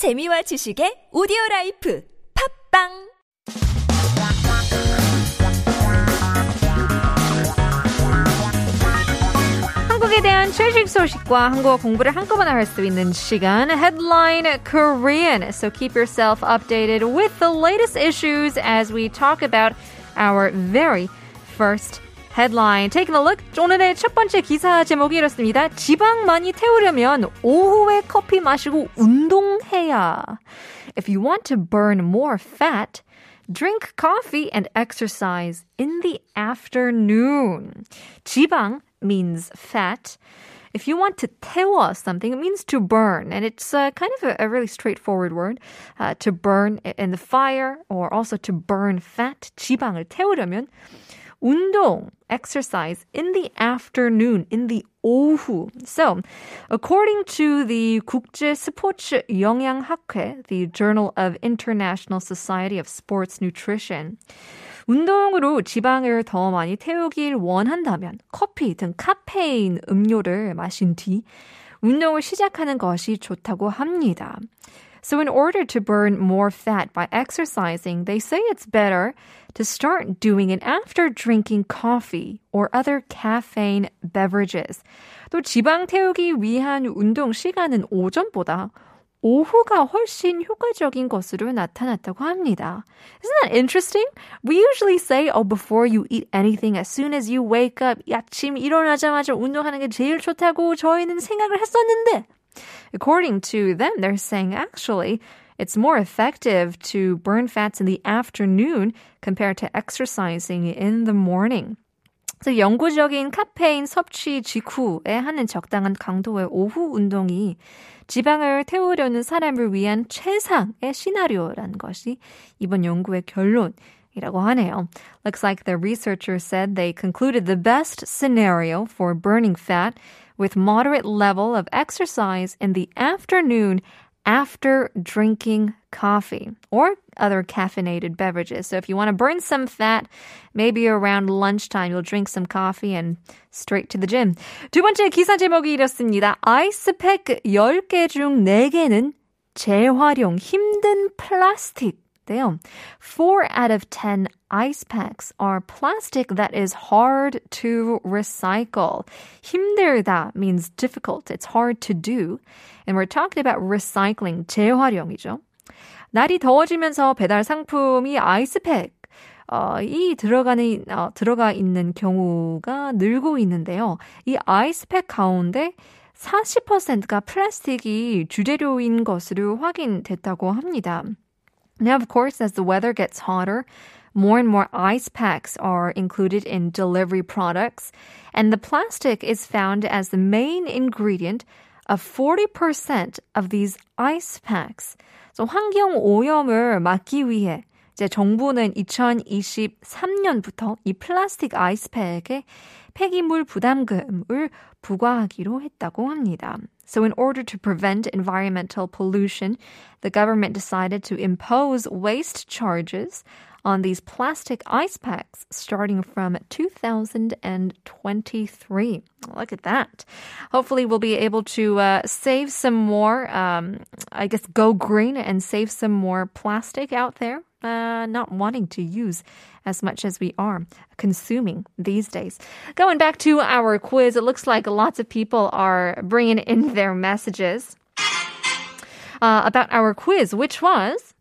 재미와 지식의 오디오 라이프 팝빵 한국에 대한 최신 소식과 한국어 공부를 한꺼번에 할 수 있는 시간 Headline Korean. So keep yourself updated with the latest issues as we talk about our very first headline. Taking a look. 오늘의 첫 번째 기사 제목이 이렇습니다. 지방 많이 태우려면 오후에 커피 마시고 운동해야. If you want to burn more fat, drink coffee and exercise in the afternoon. 지방 means fat. If you want to 태워 something, it means to burn. And it's uh, kind of a, a, really straightforward word. Uh, to burn in the fire or also to burn fat. 지방을 태우려면 운동, exercise in the afternoon, in the 오후. So, according to the 국제 스포츠 영양학회, the Journal of International Society of Sports Nutrition, 운동으로 지방을 더 많이 태우길 원한다면 커피 등 카페인 음료를 마신 뒤 운동을 시작하는 것이 좋다고 합니다. So in order to burn more fat by exercising, they say it's better to start doing it after drinking coffee or other caffeine beverages. 또 지방 태우기 위한 운동 시간은 오전보다 오후가 훨씬 효과적인 것으로 나타났다고 합니다. Isn't that interesting? We usually say, oh, before you eat anything, as soon as you wake up, 아침 일어나자마자 운동하는 게 제일 좋다고 저희는 생각을 했었는데, according to them, they're saying actually, it's more effective to burn fats in the afternoon compared to exercising in the morning. 그래서 영구적인 카페인 섭취 직후에 하는 적당한 강도의 오후 운동이 지방을 태우려는 사람을 위한 최상의 시나리오라는 것이 이번 연구의 결론이라고 하네요. Looks like the researchers said they concluded the best scenario for burning fat with moderate level of exercise in the afternoon after drinking coffee or other caffeinated beverages. So if you want to burn some fat, maybe around lunchtime you'll drink some coffee and straight to the gym. 두 번째 기사 제목이 이렇습니다. 아이스팩 10개 중 4개는 재활용 힘든 플라스틱. Four out of ten ice packs are plastic that is hard to recycle. 힘들다 means difficult. It's hard to do. And we're talking about recycling, 재활용이죠. 날이 더워지면서 배달 상품이 아이스팩 어, 이 들어가는 어, 들어가 있는 경우가 늘고 있는데요. 이 아이스팩 가운데 40%가 플라스틱이 주재료인 것으로 확인됐다고 합니다. Now, of course, as the weather gets hotter, more and more ice packs are included in delivery products, and the plastic is found as the main ingredient of 40% of these ice packs. So 환경 오염을 막기 위해 이제 정부는 2023년부터 이 플라스틱 아이스팩에 폐기물 부담금을 부과하기로 했다고 합니다. So in order to prevent environmental pollution, the government decided to impose waste charges on these plastic ice packs starting from 2023. Look at that. Hopefully, we'll be able to uh, save some more, um, I guess, go green and save some more plastic out there Uh, not wanting to use as much as we are consuming these days. Going back to our quiz, it looks like lots of people are bringing in their messages uh, about our quiz, which was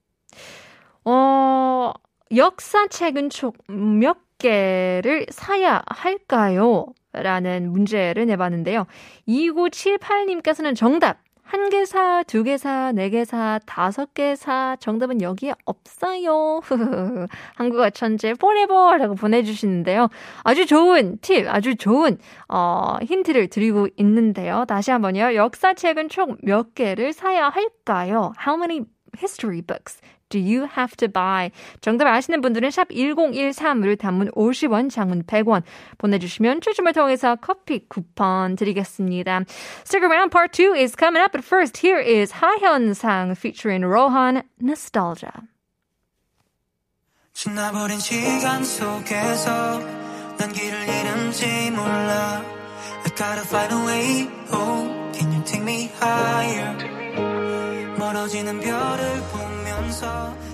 어, 역사책은 몇 개를 사야 할까요? 라는 문제를 내봤는데요. 2978님께서는 정답 한 개 사, 두 개 사, 네 개 사, 다섯 개 사. 정답은 여기에 없어요. 한국어 천재 forever라고 보내주시는데요. 아주 좋은 팁, 아주 좋은 어, 힌트를 드리고 있는데요. 다시 한번요. 역사책은 총 몇 개를 사야 할까요? How many history books do you have to buy? 정답 아시는 분들은 샵 1013을 단문 50원, 장문 100원 보내주시면 추첨을 통해서 커피 쿠폰 드리겠습니다. Stick around, part 2 is coming up, but first here is 하현상 featuring Rohan Nostalgia. 지나버린 시간 속에서 난 길을 잃은지 몰라 I gotta find a way, oh, can you take me higher? 멀어지는 별을 보면 So.